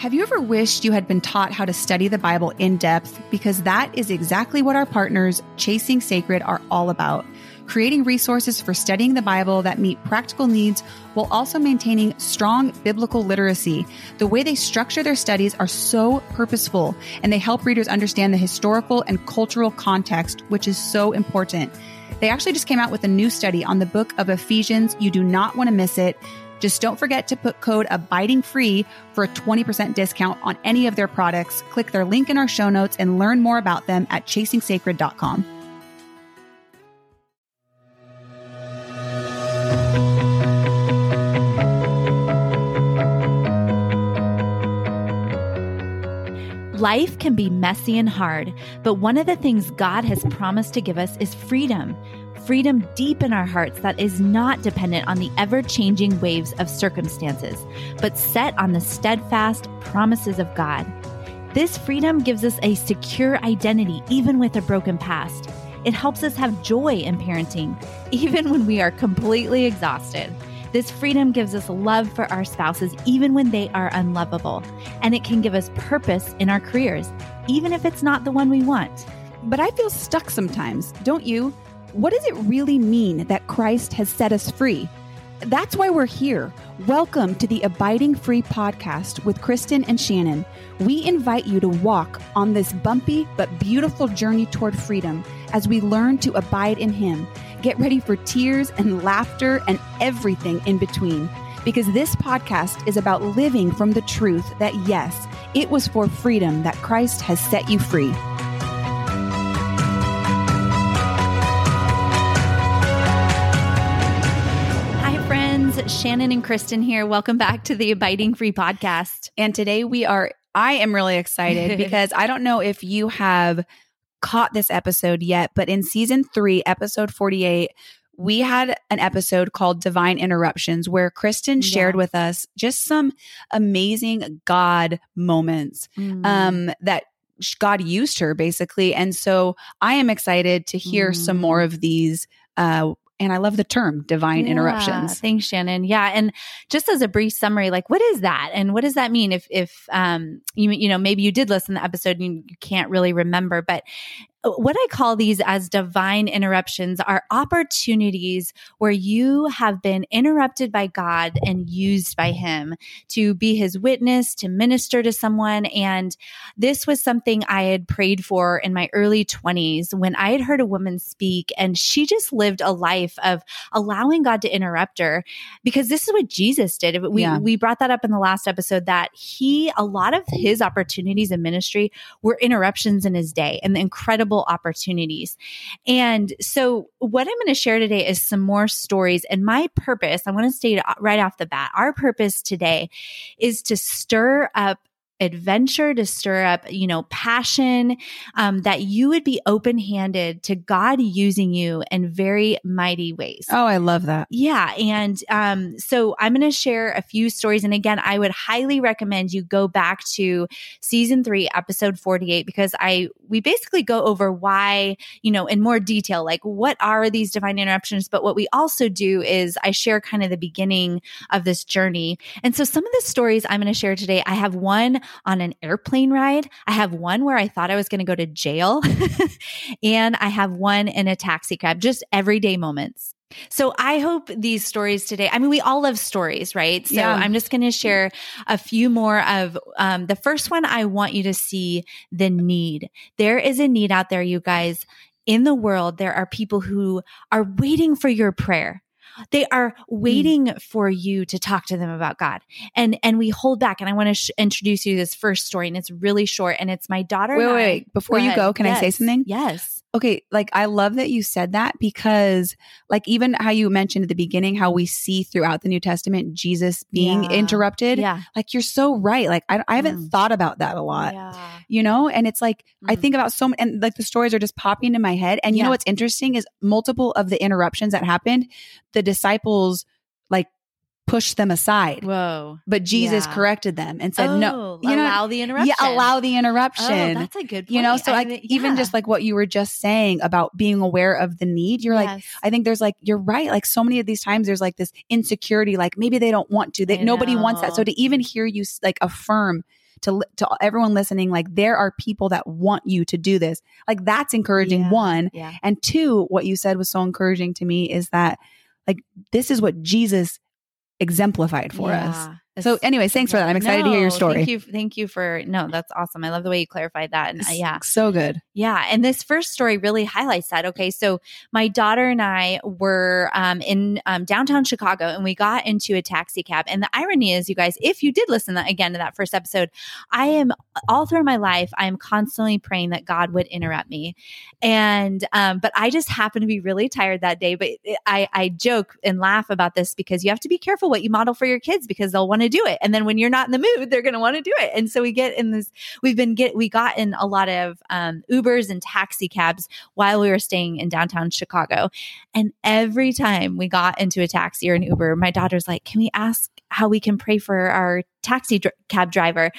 Have you ever wished you had been taught how to study the Bible in depth? Because that is exactly what our partners, Chasing Sacred, are all about. Creating resources for studying the Bible that meet practical needs while also maintaining strong biblical literacy. The way they structure their studies are so purposeful and they help readers understand the historical and cultural context, which is so important. They actually just came out with a new study on the book of Ephesians. You do not want to miss it. Just don't forget to put code abiding free for a 20% discount on any of their products. Click their link in our show notes and learn more about them at chasingsacred.com. Life can be messy and hard, but one of the things God has promised to give us is freedom freedom deep in our hearts that is not dependent on the ever changing waves of circumstances, but set on the steadfast promises of God. This freedom gives us a secure identity, even with a broken past. It helps us have joy in parenting, even when we are completely exhausted. This freedom gives us love for our spouses, even when they are unlovable. And it can give us purpose in our careers, even if it's not the one we want. But I feel stuck sometimes, don't you? What does it really mean that Christ has set us free? That's why we're here. Welcome to the Abiding Free podcast with Kristen and Shannon. We invite you to walk on this bumpy but beautiful journey toward freedom as we learn to abide in Him. Get ready for tears and laughter and everything in between. Because this podcast is about living from the truth that, yes, it was for freedom that Christ has set you free. Shannon and Kristen here. Welcome back to the Abiding Free podcast. And today we are, I am really excited because I don't know if you have caught this episode yet, but in season three, episode 48, we had an episode called Divine Interruptions where Kristen shared with us just some amazing God moments mm. um, that God used her basically. And so I am excited to hear mm. some more of these uh, and I love the term divine yeah, interruptions. Thanks, Shannon. Yeah. And just as a brief summary, like what is that? And what does that mean if if um you you know, maybe you did listen to the episode and you can't really remember, but what I call these as divine interruptions are opportunities where you have been interrupted by God and used by Him to be His witness, to minister to someone. And this was something I had prayed for in my early 20s when I had heard a woman speak and she just lived a life of allowing God to interrupt her because this is what Jesus did. We, yeah. we brought that up in the last episode that He, a lot of His opportunities in ministry were interruptions in His day and the incredible incredible opportunities. And so, what I'm going to share today is some more stories. And my purpose, I want to state right off the bat, our purpose today is to stir up adventure, to stir up, you know, passion, um, that you would be open handed to God using you in very mighty ways. Oh, I love that. Yeah. And um, so I'm going to share a few stories. And again, I would highly recommend you go back to season three, episode 48, because I, we basically go over why, you know, in more detail, like what are these divine interruptions? But what we also do is I share kind of the beginning of this journey. And so some of the stories I'm going to share today, I have one on an airplane ride. I have one where I thought I was going to go to jail, and I have one in a taxi cab, just everyday moments. So I hope these stories today, I mean, we all love stories, right? So yeah. I'm just going to share a few more of um, the first one. I want you to see the need. There is a need out there, you guys. In the world, there are people who are waiting for your prayer. They are hmm. waiting mm. for you to talk to them about God. And and we hold back. And I want to sh- introduce you to this first story, and it's really short. And it's my daughter. Wait, wait, wait. Before go you go, can yes. I say something? Yes. Okay, like I love that you said that because like even how you mentioned at the beginning how we see throughout the New Testament Jesus being yeah. interrupted. Yeah. Like you're so right. Like I, I haven't mm. thought about that a lot. Yeah. You know, and it's like mm. I think about so many and like the stories are just popping in my head. And you yeah. know what's interesting is multiple of the interruptions that happened, the disciples pushed them aside. Whoa. But Jesus yeah. corrected them and said, oh, no, you know, allow the interruption. Yeah, allow the oh, interruption. Oh, that's a good point. You know, so like yeah. even just like what you were just saying about being aware of the need, you're yes. like, I think there's like, you're right. Like so many of these times there's like this insecurity, like maybe they don't want to, that nobody wants that. So to even hear you like affirm to to everyone listening like there are people that want you to do this like that's encouraging Yeah. one Yeah. and two what you said was so encouraging to me is that like this is what jesus exemplified for us Yeah. So anyways thanks for that i'm excited to hear your story Thank you. Thank you for no, that's awesome. I love the way you clarified that. And uh, yeah. so good Yeah. And this first story really highlights that. Okay. So my daughter and I were um, in um, downtown Chicago and we got into a taxi cab. And the irony is, you guys, if you did listen that, again to that first episode, I am all through my life, I am constantly praying that God would interrupt me. And, um, but I just happened to be really tired that day. But I, I joke and laugh about this because you have to be careful what you model for your kids because they'll want to do it. And then when you're not in the mood, they're going to want to do it. And so we get in this we've been get we got in a lot of um, Ubers and taxi cabs while we were staying in downtown Chicago, and every time we got into a taxi or an Uber, my daughter's like, "Can we ask how we can pray for our taxi dr- cab driver?"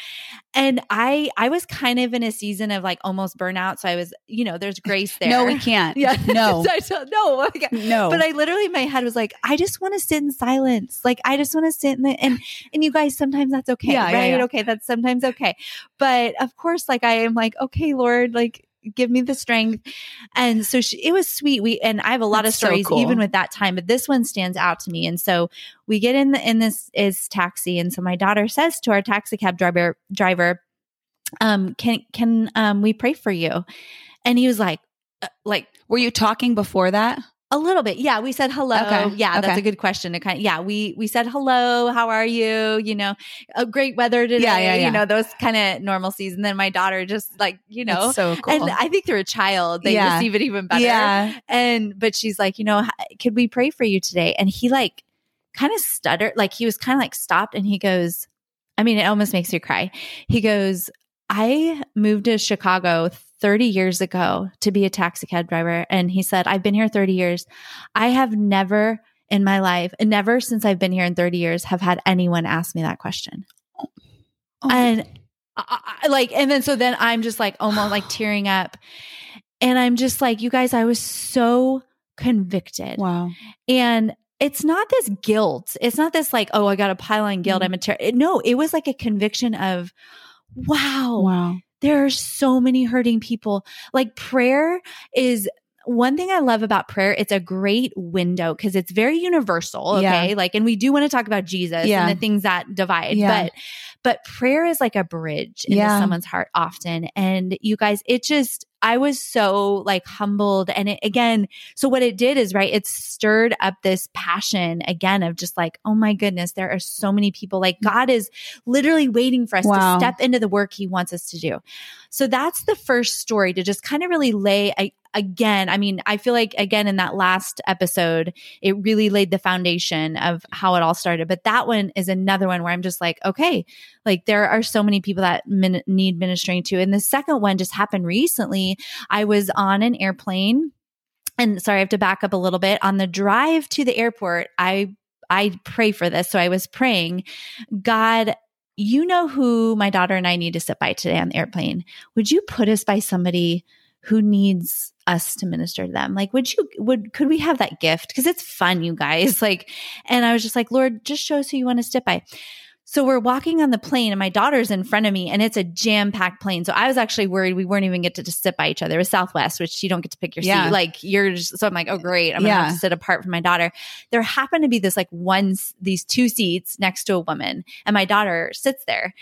And I I was kind of in a season of like almost burnout, so I was you know there's grace there. no we can't yeah no So no okay. no But I literally, my head was like, I just want to sit in silence. Like, I just want to sit in the, and, and you guys, sometimes that's okay. Yeah, yeah, right. yeah. Okay. That's sometimes okay. But of course, like, I am like, okay, Lord, like, give me the strength. And so she, it was sweet. We, and I have a lot That's of so stories cool. even with that time, but this one stands out to me. And so we get in the, in this is taxi. And so my daughter says to our taxi cab driver, driver, um, can, can, um, we pray for you? And he was like, uh, like, were you talking before that a little bit. Yeah. We said hello. Okay. Yeah. That's a good question to kind of, yeah. We, we said hello. How are you? You know, a great weather today. Yeah, yeah, yeah. You know, those kind of normalcies. And then my daughter just like, you know, It's so cool and I think they're a child. They Yeah. receive it even better. yeah And, but she's like, you know, could we pray for you today? And he like kind of stuttered, like he was kind of like stopped and he goes, I mean, it almost makes you cry. He goes, I moved to Chicago 30 years ago to be a taxi cab driver. And he said, I've been here 30 years. I have never in my life, and never since I've been here in 30 years, have had anyone ask me that question. Oh. And I, I- like, and then so then I'm just like almost like tearing up. And I'm just like, you guys, I was so convicted. wow And it's not this guilt. It's not this like, oh, I got a pile on guilt. Mhm. I'm a ter-. No, it was like a conviction of, wow, wow there are so many hurting people. Like prayer is one thing I love about prayer. It's a great window because it's very universal. Okay. Yeah. Like, and we do want to talk about Jesus Yeah. and the things that divide, Yeah. but, but prayer is like a bridge into Yeah. someone's heart often. And you guys, it just, I was so like humbled. And it, again, so what it did is, right, it stirred up this passion again of just like, oh my goodness, there are so many people. Like mm. God is literally waiting for us Wow. to step into the work he wants us to do. So that's the first story to just kind of really lay a, again. I mean, I feel like again in that last episode, it really laid the foundation of how it all started. But that one is another one where I'm just like, okay, like there are so many people that min- need ministering to. And the second one just happened recently. I was on an airplane and sorry, I have to back up a little bit. On the drive to the airport, I I pray for this. So I was praying, God, you know who my daughter and I need to sit by today on the airplane. Would you put us by somebody who needs us to minister to them? Like, would you, would, could we have that gift? Because it's fun, you guys. Like, and I was just like, Lord, just show us who you want to sit by. So we're walking on the plane and my daughter's in front of me and it's a jam packed plane. So I was actually worried we weren't even get to just sit by each other. It was Southwest, which you don't get to pick your Yeah. seat. Like you're just, so I'm like, oh great. I'm going to Yeah. have to sit apart from my daughter. There happened to be this like one, these two seats next to a woman and my daughter sits there.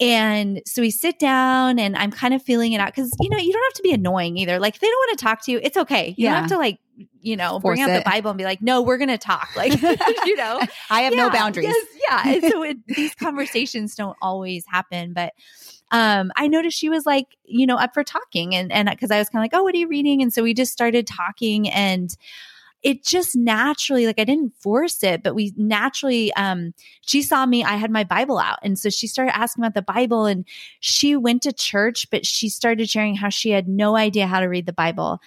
And so we sit down and I'm kind of feeling it out because, you know, you don't have to be annoying either. Like if they don't want to talk to you, it's okay. You Yeah. don't have to like, you know, bring Force out it. the Bible and be like, no, we're going to talk. Like, you know, I have no boundaries. yes, yeah. And so it, these conversations don't always happen, but um, I noticed she was like, you know, up for talking, and and because I was kind of like, oh, what are you reading? And so we just started talking, and it just naturally, like I didn't force it, but we naturally, um, she saw me, I had my Bible out. And so she started asking about the Bible and she went to church, but she started sharing how she had no idea how to read the Bible.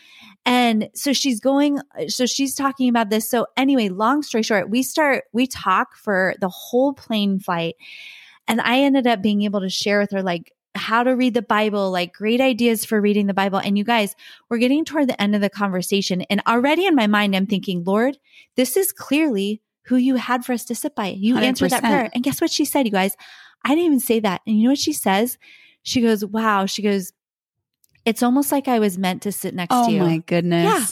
And so she's going, so she's talking about this. So anyway, long story short, we start, we talk for the whole plane flight. And I ended up being able to share with her like how to read the Bible, like great ideas for reading the Bible. And you guys, we're getting toward the end of the conversation. And already in my mind, I'm thinking, Lord, this is clearly who you had for us to sit by. You answered that prayer. And guess what she said, you guys? I didn't even say that. And you know what she says? She goes, wow. She goes, it's almost like I was meant to sit next oh to you. Oh my goodness. Yeah.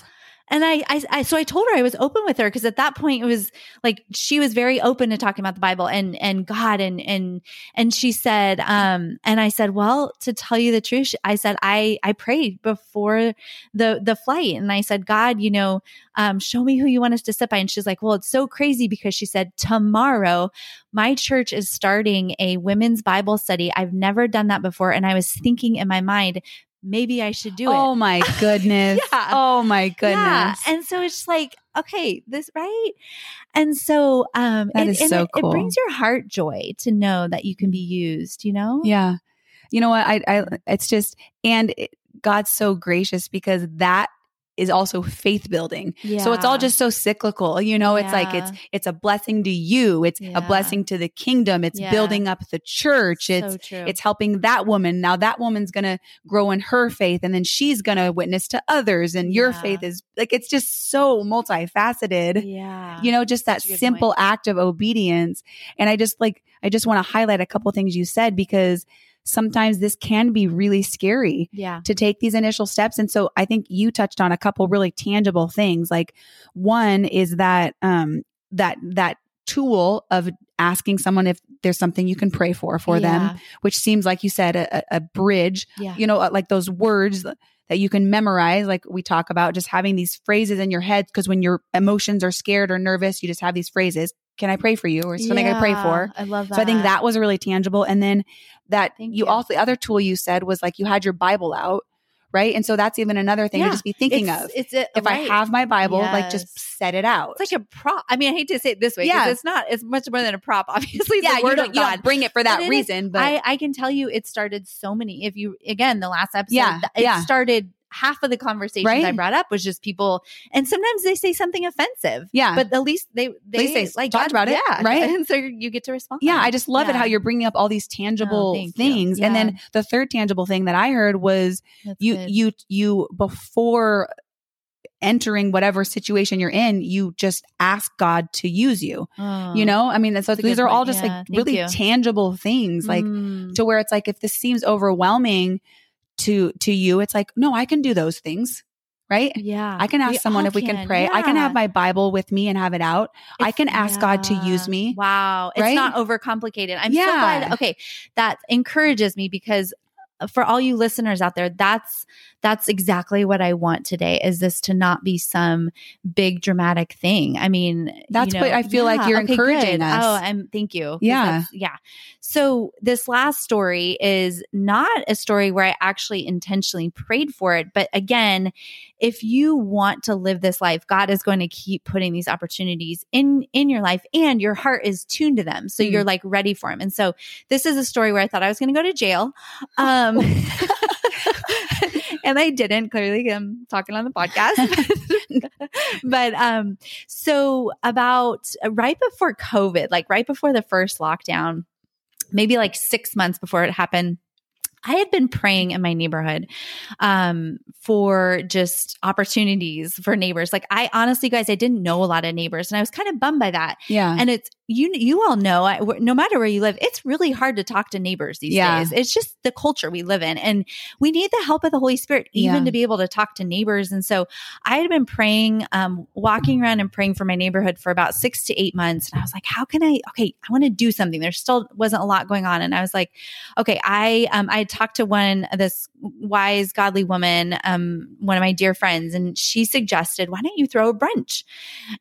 And I, I, I, so I told her I was open with her because at that point it was like she was very open to talking about the Bible and and God and and and she said, um, and I said, well, to tell you the truth, I said I I prayed before the the flight and I said, God, you know, um, show me who you want us to sit by. And she's like, well, it's so crazy because she said tomorrow my church is starting a women's Bible study. I've never done that before, and I was thinking in my mind, maybe I should do it. Oh my goodness. Yeah. Oh my goodness. Yeah. And so it's like, okay, this right. And so um That it, is so it, it cool. brings your heart joy to know that you can be used, you know? Yeah. You know what? I, I, it's just, and it, God's so gracious because that is also faith building. So it's all just so cyclical. You know, it's like it's it's a blessing to you. It's Yeah. a blessing to the kingdom. It's Yeah. building up the church. It's so it's helping that woman. Now that woman's going to grow in her faith and then she's going to witness to others and your Yeah. faith is like it's just so multifaceted yeah. you know just that Such a good simple point. act of obedience and i just like i just want to highlight a couple things you said because sometimes this can be really scary yeah. to take these initial steps and so i think you touched on a couple really tangible things like one is that um that that tool of asking someone if there's something you can pray for for them which seems like you said a, a- bridge Yeah. you know, uh, like those words that you can memorize, like we talk about, just having these phrases in your head. Cause when your emotions are scared or nervous, you just have these phrases. Can I pray for you? Or something I pray for. I love that. So I think that was really tangible. And then that you you. also, the other tool you said was like you had your Bible out, right? And so that's even another thing Yeah. to just be thinking it's, of. It's a, if I have my Bible, like just set it out. it's like a prop. I mean, I hate to say it this way because Yeah. it's not. It's much more than a prop. Obviously, yeah, the you don't, of you don't bring it for that But it is- reason, but I, I can tell you it started so many. If you again the last episode, Yeah, it yeah. started half of the conversations Right. I brought up was just people, and sometimes they say something offensive. yeah. But at least they they least they like talked about it, yeah, right? And so you get to respond. Yeah, I just love it how you're bringing up all these tangible you. things. And then the third tangible thing that I heard was That's you good. you you before entering whatever situation you're in, you just ask God to use you. Oh. You know? I mean, so these are all point. just Yeah, like really you. tangible things like Mm. to where it's like if this seems overwhelming to to you, it's like, no, I can do those things. Right? yeah, I can ask We someone if we can pray. I can have my Bible with me and have it out. I can ask God to use me. Wow. It's right? not overcomplicated. I'm so glad. Okay. That encourages me because uh, for all you listeners out there, that's that's exactly what I want today is this to not be some big dramatic thing. I mean, That's you what I feel like you're okay, encouraging good. us. Oh, I'm thank you. Yeah. Yeah. So this last story is not a story where I actually intentionally prayed for it, but again, if you want to live this life, God is going to keep putting these opportunities in in your life and your heart is tuned to them. So Mm. you're like ready for them. And so this is a story where I thought I was going to go to jail. Um and I didn't. Clearly, I'm talking on the podcast. but um, so about uh, right before COVID, like right before the first lockdown, maybe like six months before it happened. I had been praying in my neighborhood um, for just opportunities for neighbors. Like I honestly, guys, I didn't know a lot of neighbors, and I was kind of bummed by that. yeah. And it's you you all know I, no matter where you live, it's really hard to talk to neighbors these Yeah. days. It's just the culture we live in, and we need the help of the Holy Spirit even Yeah. to be able to talk to neighbors. And so I had been praying, um, walking around and praying for my neighborhood for about six to eight months, and I was like, how can I? Okay, I want to do something. There still wasn't a lot going on, and I was like, okay, I um I talked to one this wise godly woman, um, one of my dear friends, and she suggested, why don't you throw a brunch?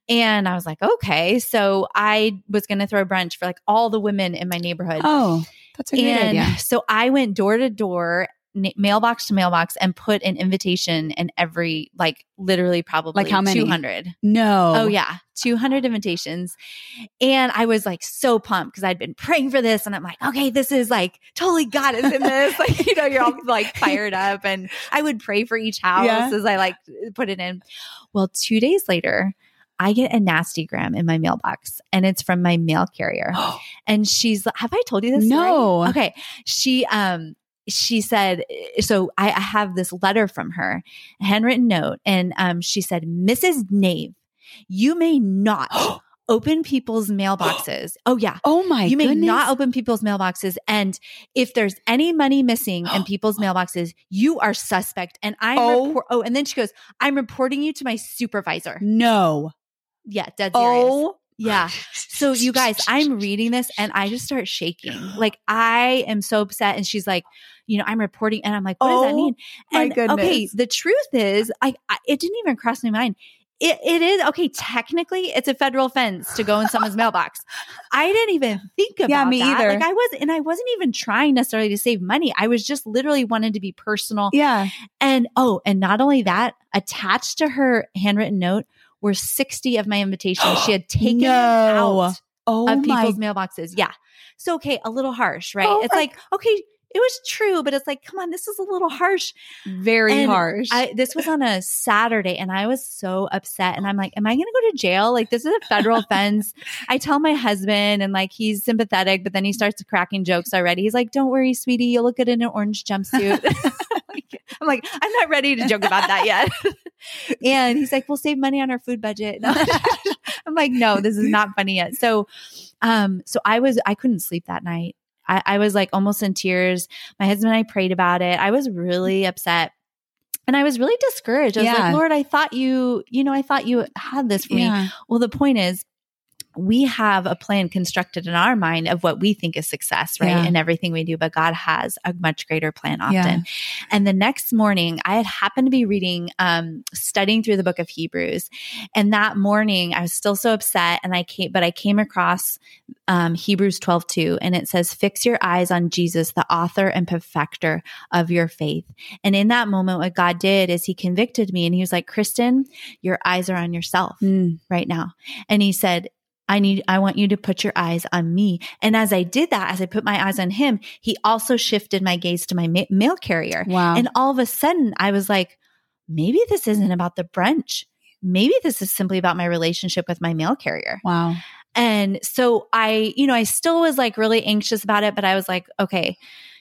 And I was like, okay. So I was going to throw a brunch for like all the women in my neighborhood. oh, that's a great and idea. so I went door to door, mailbox to mailbox, and put an invitation in every, like literally probably Like how many? 200. No. Oh, yeah. 200 invitations. And I was like so pumped because I'd been praying for this. And I'm like, okay, this is like totally God is in this. like, you know, you're all like fired up. And I would pray for each house Yeah. as I like put it in. Well, two days later, I get a nasty gram in my mailbox and it's from my mail carrier. And she's, like, have I told you this? No. Okay. She, um, she said, so I, I have this letter from her, a handwritten note, and um, she said, Mrs. Nave, you may not open people's mailboxes. oh yeah. Oh my you may goodness. not open people's mailboxes. And if there's any money missing in people's mailboxes, you are suspect. And I'm Oh. report- oh, and then she goes, I'm reporting you to my supervisor. no. Yeah, dead serious. Oh. Yeah. So you guys, I'm reading this and I just start shaking. Like I am so upset. And she's like, you know, I'm reporting, and I'm like, what does that Oh, mean? my And okay, the truth is, I, I it didn't even cross my mind. It, it is okay. Technically, it's a federal offense to go in someone's mailbox. I didn't even think about Yeah, me that. either. Like I was, and I wasn't even trying necessarily to save money. I was just literally wanted to be personal. Yeah. And oh, and not only that, attached to her handwritten note were 60 of my invitations. She had taken No. out Oh of my. people's mailboxes. Yeah. So okay, a little harsh, right? Oh it's like, okay, it was true, but it's like, come on, this is a little harsh. Very And harsh. I, this was on a Saturday and I was so upset. And I'm like, am I going to go to jail? Like, this is a federal offense. I tell my husband and like, he's sympathetic, but then he starts cracking jokes already. He's like, don't worry, sweetie. You'll look good in an orange jumpsuit. I'm like, I'm not ready to joke about that yet. and he's like, we'll save money on our food budget. I'm like, no, this is not funny yet. So, um, so I was, I couldn't sleep that night. I, I was like almost in tears. My husband and I prayed about it. I was really upset. And I was really discouraged. I was Yeah. like, Lord, I thought you, you know, I thought you had this for me. yeah. Well, the point is, we have a plan constructed in our mind of what we think is success, right? Yeah. In everything we do, but God has a much greater plan often. Yeah. And the next morning, I had happened to be reading, um, studying through the book of Hebrews. And that morning, I was still so upset. And I came, but I came across um, Hebrews 12, 2, and it says, Fix your eyes on Jesus, the author and perfecter of your faith. And in that moment, what God did is He convicted me and He was like, Kristen, your eyes are on yourself Mm. right now. And He said, I need, I want you to put your eyes on me. And as I did that, as I put my eyes on him, he also shifted my gaze to my ma- mail carrier. Wow. And all of a sudden, I was like, maybe this isn't about the brunch. Maybe this is simply about my relationship with my mail carrier. wow. And so I, you know, I still was like really anxious about it, but I was like, okay,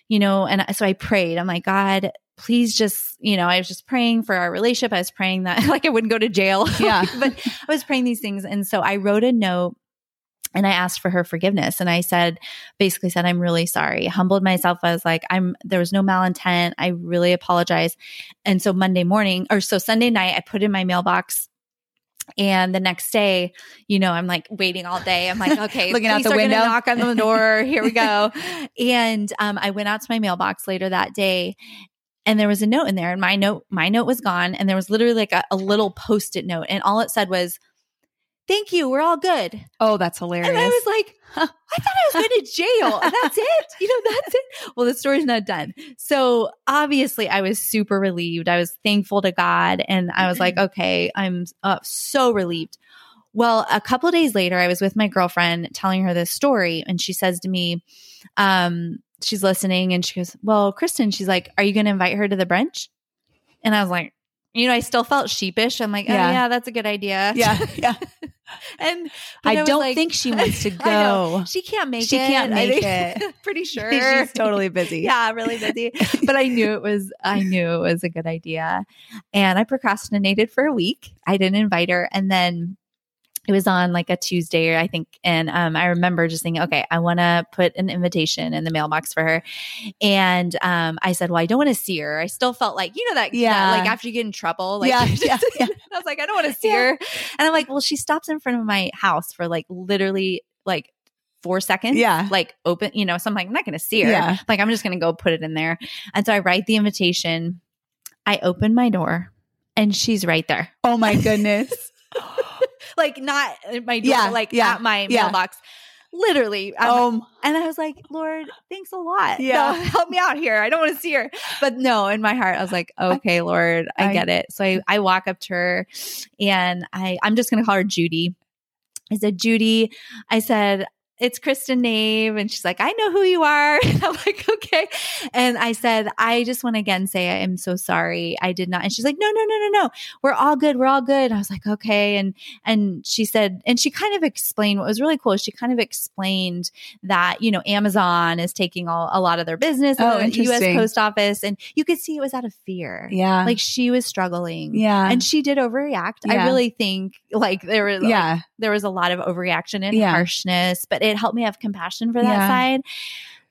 you know, and so I prayed. I'm like, God, please just, you know, I was just praying for our relationship. I was praying that like I wouldn't go to jail. Yeah. but I was praying these things. And so I wrote a note and I asked for her forgiveness. And I said, basically said, I'm really sorry. Humbled myself. I was like, I'm, there was no malintent. I really apologize. And so Monday morning or so Sunday night, I put in my mailbox. And the next day, you know, I'm like waiting all day. I'm like, okay, Looking out the window. knock on the door. Here we go. and um, I went out to my mailbox later that day, and there was a note in there, and my note, my note was gone, and there was literally like a, a little post-it note, and all it said was, "Thank you, we're all good." Oh, that's hilarious. And I was like, I thought I was going to jail. And that's it. You know, that's it. Well, the story's not done. So obviously, I was super relieved. I was thankful to God. And I was like, okay, I'm uh, so relieved. Well, a couple of days later, I was with my girlfriend telling her this story. And she says to me, um, she's listening and she goes, Well, Kristen, she's like, Are you going to invite her to the brunch? And I was like, you know, I still felt sheepish. I'm like, oh Yeah. yeah, that's a good idea. yeah, yeah. and but I don't like- think she wants to go. She can't make She it. She can't I make think- Pretty sure. She's totally busy. yeah, really busy. But I knew it was I knew it was a good idea. And I procrastinated for a week. I didn't invite her. And then it was on like a Tuesday, I think. And um, I remember just thinking, okay, I want to put an invitation in the mailbox for her. And um, I said, well, I don't want to see her. I still felt like, you know, that, Yeah. that, like after you get in trouble, like, Yeah, just- yeah, yeah. I was like, I don't want to see her. And I'm like, well, she stops in front of my house for like literally like four seconds. Yeah. Like open, you know, so I'm like, I'm not going to see her. Yeah. Like, I'm just going to go put it in there. And so I write the invitation. I open my door and she's right there. Oh my goodness. Like, not at my door, Yeah, like yeah, at my yeah. mailbox. Literally. Um, and I was like, Lord, thanks a lot. Yeah. No, help me out here. I don't want to see her. But no, in my heart, I was like, okay, Lord, I, I- get it. So I, I walk up to her and I, I'm just going to call her Judy. I said, Judy, I said, it's Kristen Nave. And she's like, I know who you are. And I'm like, okay. And I said, I just want to again say, I am so sorry. I did not. And she's like, no, no, no, no, no. We're all good. We're all good. I was like, okay. And, and she said, and she kind of explained what was really cool. She kind of explained that, you know, Amazon is taking all, a lot of their business Oh, the US post office. And you could see it was out of fear. yeah. Like she was struggling. yeah. And she did overreact. I really think like there was like, Yeah. there was a lot of overreaction and Yeah. harshness, but it helped me have compassion for that Yeah. side.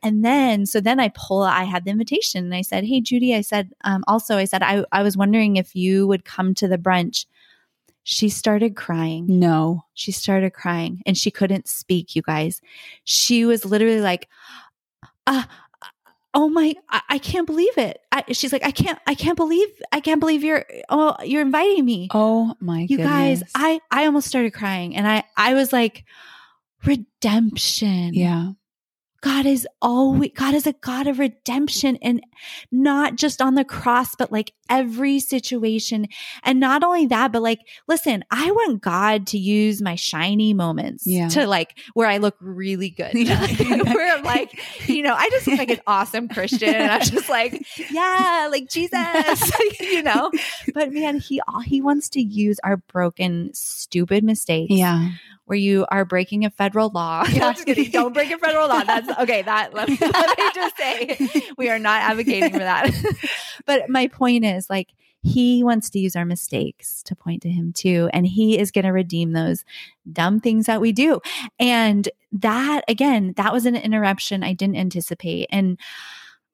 And then, so then I pull, I had the invitation and I said, Hey, Judy, I said, um, also, I said, I, I was wondering if you would come to the brunch. She started crying. No. She started crying and she couldn't speak, you guys. She was literally like, uh, Oh my, I, I can't believe it. I, she's like, I can't, I can't believe, I can't believe you're, oh, you're inviting me Oh my you guys i i almost started crying and i i was like redemption Yeah. god is always god is a god of redemption and not just on the cross but like every situation and not only that but like listen i want god to use my shiny moments Yeah. to like where i look really good Yeah. where i'm like you know i just look like an awesome christian and i'm just like yeah like jesus you know but man he all he wants to use our broken stupid mistakes Yeah. Where you are breaking a federal law. Yeah. Just kidding. Don't break a federal law. That's okay. That let me, let me just say we are not advocating for that. but my point is like he wants to use our mistakes to point to him too. And he is going to redeem those dumb things that we do. And that again, that was an interruption I didn't anticipate. And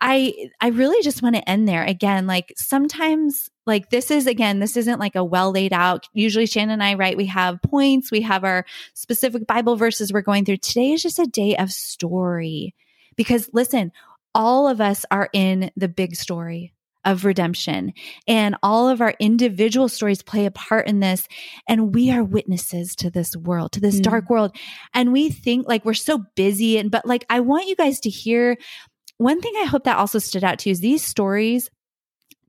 I I really just want to end there again like sometimes like this is again this isn't like a well laid out usually Shannon and I right we have points we have our specific bible verses we're going through today is just a day of story because listen all of us are in the big story of redemption and all of our individual stories play a part in this and we are witnesses to this world to this Mm. dark world and we think like we're so busy and but like I want you guys to hear one thing I hope that also stood out to you is these stories,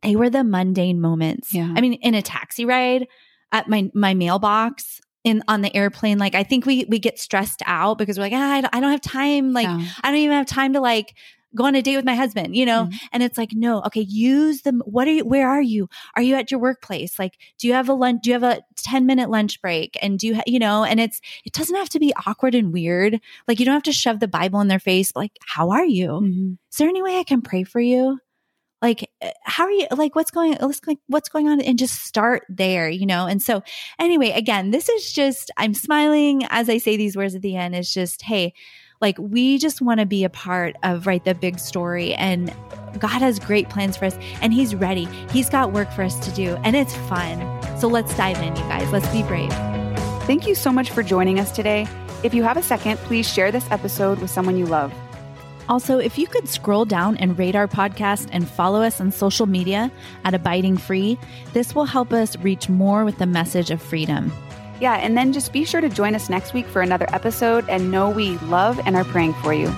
they were the mundane moments. Yeah. I mean, in a taxi ride, at my my mailbox, in on the airplane, like I think we we get stressed out because we're like, ah, I, don't, I don't have time. Like Yeah. I don't even have time to like go on a date with my husband, you know? Mhm. And it's like, no, okay, use them. What are you, where are you? Are you at your workplace? Like, do you have a lunch? Do you have a 10 minute lunch break? And do you, ha- you know, and it's, it doesn't have to be awkward and weird. Like, you don't have to shove the Bible in their face. Like, how are you? Mhm. Is there any way I can pray for you? Like, uh, how are you? Like, what's going, let's like, what's going on? And just start there, you know? And so, anyway, again, this is just, I'm smiling as I say these words at the end. It's just, hey, like we just want to be a part of right the big story and God has great plans for us and he's ready. He's got work for us to do and it's fun. So let's dive in, you guys. Let's be brave. Thank you so much for joining us today. If you have a second, please share this episode with someone you love. Also, if you could scroll down and rate our podcast and follow us on social media at Abiding Free, this will help us reach more with the message of freedom. Yeah, and then just be sure to join us next week for another episode and know we love and are praying for you.